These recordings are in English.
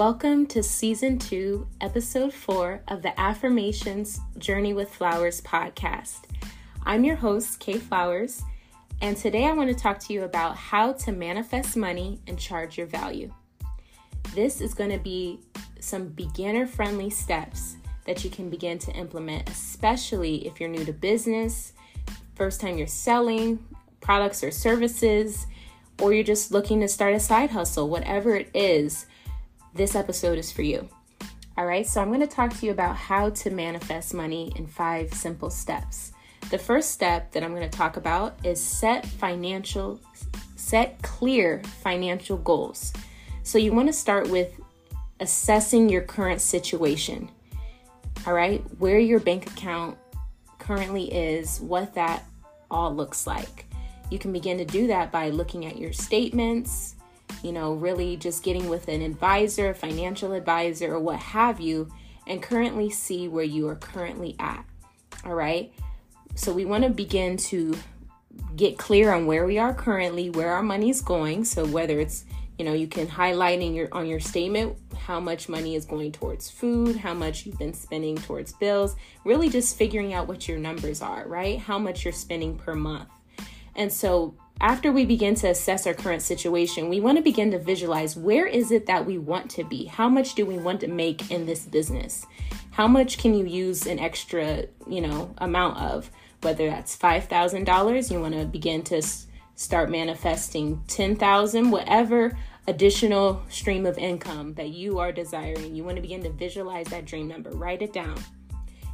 Welcome to season two, episode four of the Affirmations Journey with Flowerz podcast. I'm your host, Kay Flowerz, and today I want to talk to you about how to manifest money and charge your value. This is going to be some beginner friendly steps that you can begin to implement, especially if you're new to business, first time you're selling products or services, or you're just looking to start a side hustle, whatever it is this episode is for you. All right, so I'm going to talk to you about how to manifest money in five simple steps. The first step that I'm going to talk about is set financial set clear financial goals. So you want to start with assessing your current situation. All right, where your bank account currently is, what that all looks like. You can begin to do that by looking at your statements, you know, really just getting with an advisor, financial advisor, or what have you, and currently see where you are currently at. All right. So we want to begin to get clear on where we are currently, where our money is going. So whether it's you know you can highlight in your on your statement how much money is going towards food how much you've been spending towards bills really just figuring out what your numbers are right how much you're spending per month and so after we begin to assess our current situation, we want to begin to visualize where is it that we want to be? How much do we want to make in this business? How much can you use an extra, you know, amount of? Whether that's $5,000, you want to begin to start manifesting 10,000, whatever additional stream of income that you are desiring. You want to begin to visualize that dream number, write it down.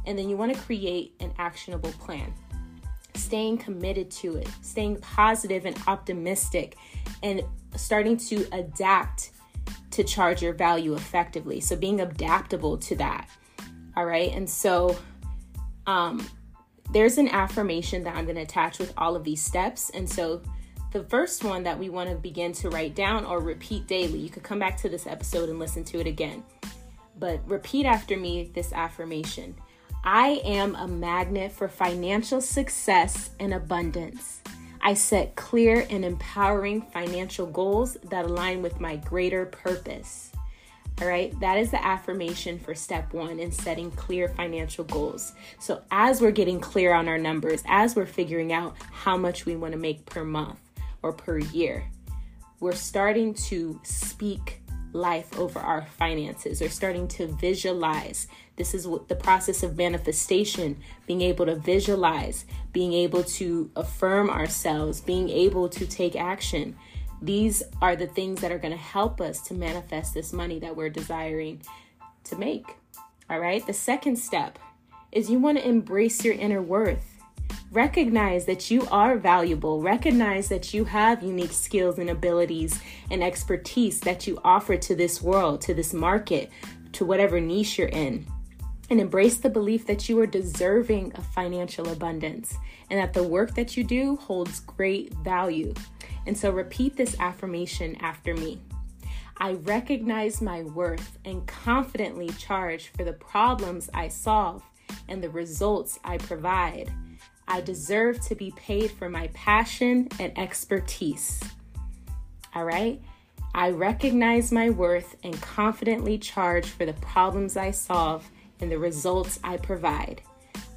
And then you want to create an actionable plan staying committed to it, staying positive and optimistic, and starting to adapt to charge your value effectively. So being adaptable to that. All right. And so um, there's an affirmation that I'm going to attach with all of these steps. And so the first one that we want to begin to write down or repeat daily, you could come back to this episode and listen to it again. But repeat after me this affirmation I am a magnet for financial success and abundance. I set clear and empowering financial goals that align with my greater purpose. All right, that is the affirmation for step one in setting clear financial goals. So, as we're getting clear on our numbers, as we're figuring out how much we want to make per month or per year, we're starting to speak life over our finances or starting to visualize. This is the process of manifestation, being able to visualize, being able to affirm ourselves, being able to take action. These are the things that are going to help us to manifest this money that we're desiring to make. All right. The second step is you want to embrace your inner worth. Recognize that you are valuable. Recognize that you have unique skills and abilities and expertise that you offer to this world, to this market, to whatever niche you're in. And embrace the belief that you are deserving of financial abundance and that the work that you do holds great value. And so repeat this affirmation after me. I recognize my worth and confidently charge for the problems I solve and the results I provide. I deserve to be paid for my passion and expertise. All right? I recognize my worth and confidently charge for the problems I solve and the results I provide.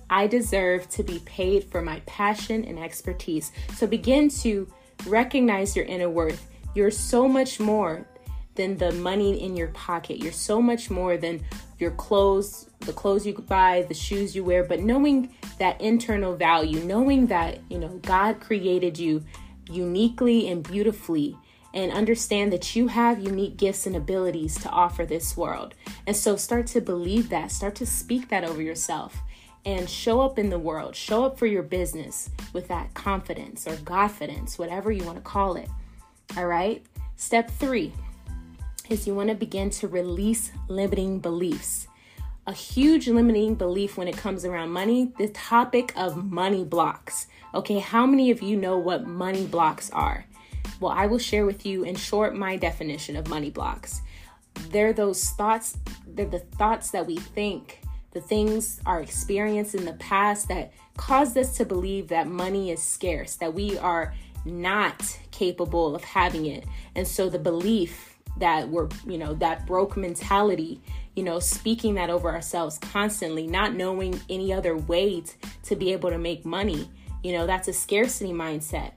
I deserve to be paid for my passion and expertise. So begin to recognize your inner worth. You're so much more than the money in your pocket. You're so much more than your clothes, the clothes you buy, the shoes you wear, but knowing that internal value, knowing that, you know, God created you uniquely and beautifully and understand that you have unique gifts and abilities to offer this world. And so start to believe that, start to speak that over yourself and show up in the world, show up for your business with that confidence or godfidence, whatever you want to call it. All right. Step three, is you want to begin to release limiting beliefs. A huge limiting belief when it comes around money, the topic of money blocks. Okay, how many of you know what money blocks are? Well, I will share with you in short my definition of money blocks. They're those thoughts, they're the thoughts that we think, the things our experience in the past that caused us to believe that money is scarce, that we are not capable of having it. And so the belief that we're, you know, that broke mentality, you know, speaking that over ourselves constantly, not knowing any other way t- to be able to make money. You know, that's a scarcity mindset,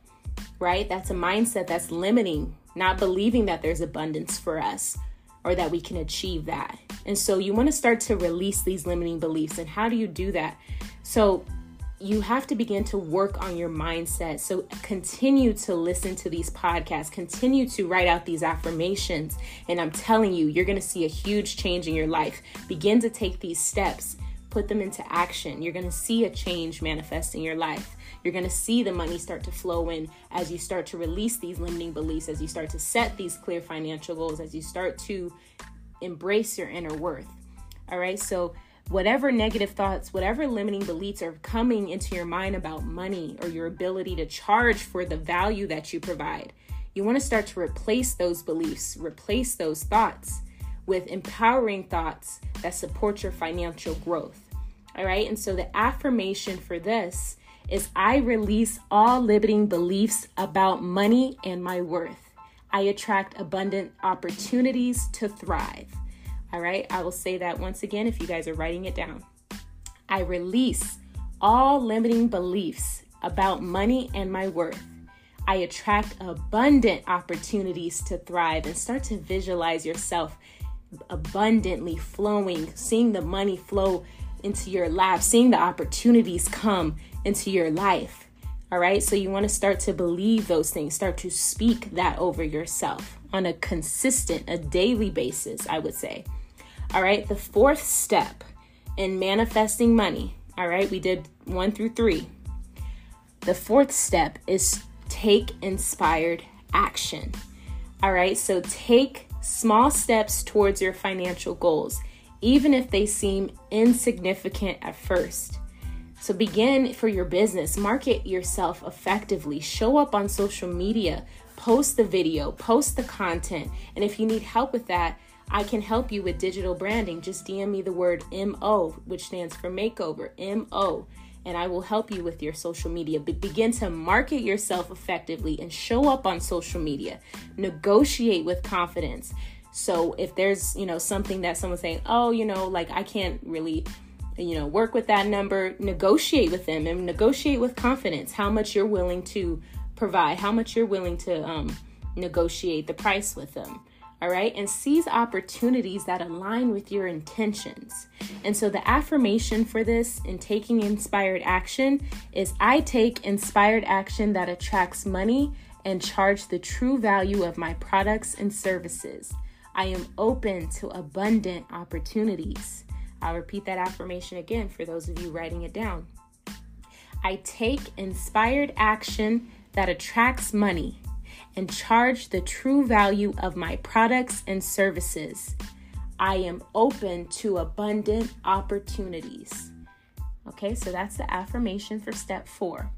right? That's a mindset that's limiting, not believing that there's abundance for us or that we can achieve that. And so you want to start to release these limiting beliefs. And how do you do that? So you have to begin to work on your mindset. So continue to listen to these podcasts, continue to write out these affirmations. And I'm telling you, you're going to see a huge change in your life. Begin to take these steps, put them into action. You're going to see a change manifest in your life. You're going to see the money start to flow in as you start to release these limiting beliefs, as you start to set these clear financial goals, as you start to embrace your inner worth. All right. So, whatever negative thoughts, whatever limiting beliefs are coming into your mind about money or your ability to charge for the value that you provide, you want to start to replace those beliefs, replace those thoughts with empowering thoughts that support your financial growth. All right. And so the affirmation for this is I release all limiting beliefs about money and my worth. I attract abundant opportunities to thrive. All right, I will say that once again if you guys are writing it down. I release all limiting beliefs about money and my worth. I attract abundant opportunities to thrive and start to visualize yourself abundantly flowing, seeing the money flow into your lap, seeing the opportunities come into your life. All right, so you want to start to believe those things, start to speak that over yourself on a consistent, a daily basis, I would say. All right, the fourth step in manifesting money, all right, we did one through three. The fourth step is take inspired action. All right, so take small steps towards your financial goals, even if they seem insignificant at first. So begin for your business, market yourself effectively, show up on social media, post the video, post the content. And if you need help with that, I can help you with digital branding. Just DM me the word MO, which stands for makeover, MO, and I will help you with your social media. Begin to market yourself effectively and show up on social media. Negotiate with confidence. So if there's, you know, something that someone's saying, "Oh, you know, like I can't really you know, work with that number, negotiate with them and negotiate with confidence how much you're willing to provide, how much you're willing to um, negotiate the price with them all right, and seize opportunities that align with your intentions. And so, the affirmation for this in taking inspired action is I take inspired action that attracts money and charge the true value of my products and services. I am open to abundant opportunities. I'll repeat that affirmation again for those of you writing it down. I take inspired action that attracts money and charge the true value of my products and services. I am open to abundant opportunities. Okay, so that's the affirmation for step four.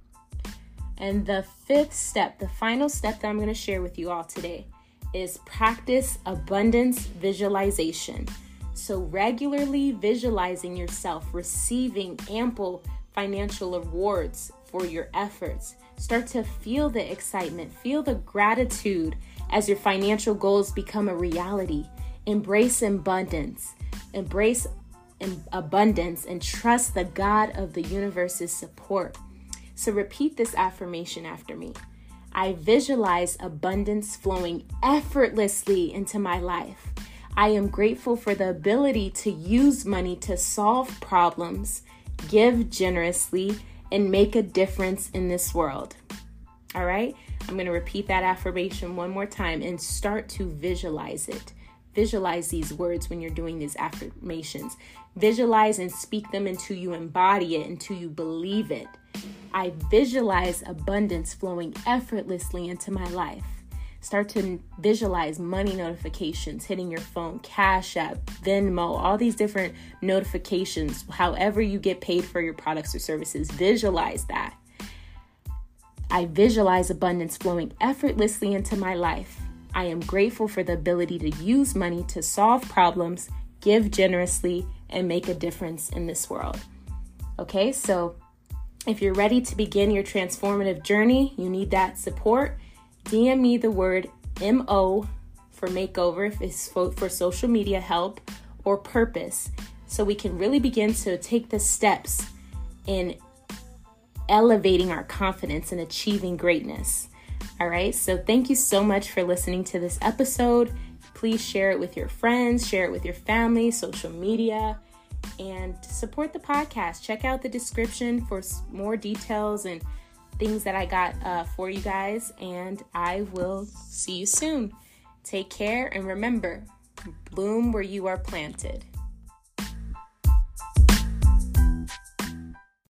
And the fifth step, the final step that I'm going to share with you all today, is practice abundance visualization. So, regularly visualizing yourself receiving ample financial rewards for your efforts Start to feel the excitement, feel the gratitude as your financial goals become a reality. Embrace abundance, embrace abundance, and trust the God of the universe's support. So, repeat this affirmation after me. I visualize abundance flowing effortlessly into my life. I am grateful for the ability to use money to solve problems, give generously, and make a difference in this world. All right, I'm going to repeat that affirmation one more time and start to visualize it. Visualize these words when you're doing these affirmations. Visualize and speak them until you embody it, until you believe it. I visualize abundance flowing effortlessly into my life. Start to visualize money notifications hitting your phone, Cash App, Venmo, all these different notifications, however you get paid for your products or services. Visualize that. I visualize abundance flowing effortlessly into my life. I am grateful for the ability to use money to solve problems, give generously, and make a difference in this world. Okay, so if you're ready to begin your transformative journey, you need that support DM me the word MO for makeover, if it's for, for social media help or purpose, so we can really begin to take the steps in elevating our confidence and achieving greatness. All right, so thank you so much for listening to this episode. Please share it with your friends, share it with your family, social media, and support the podcast. Check out the description for more details and things that I got uh, for you guys, and I will see you soon. Take care and remember bloom where you are planted.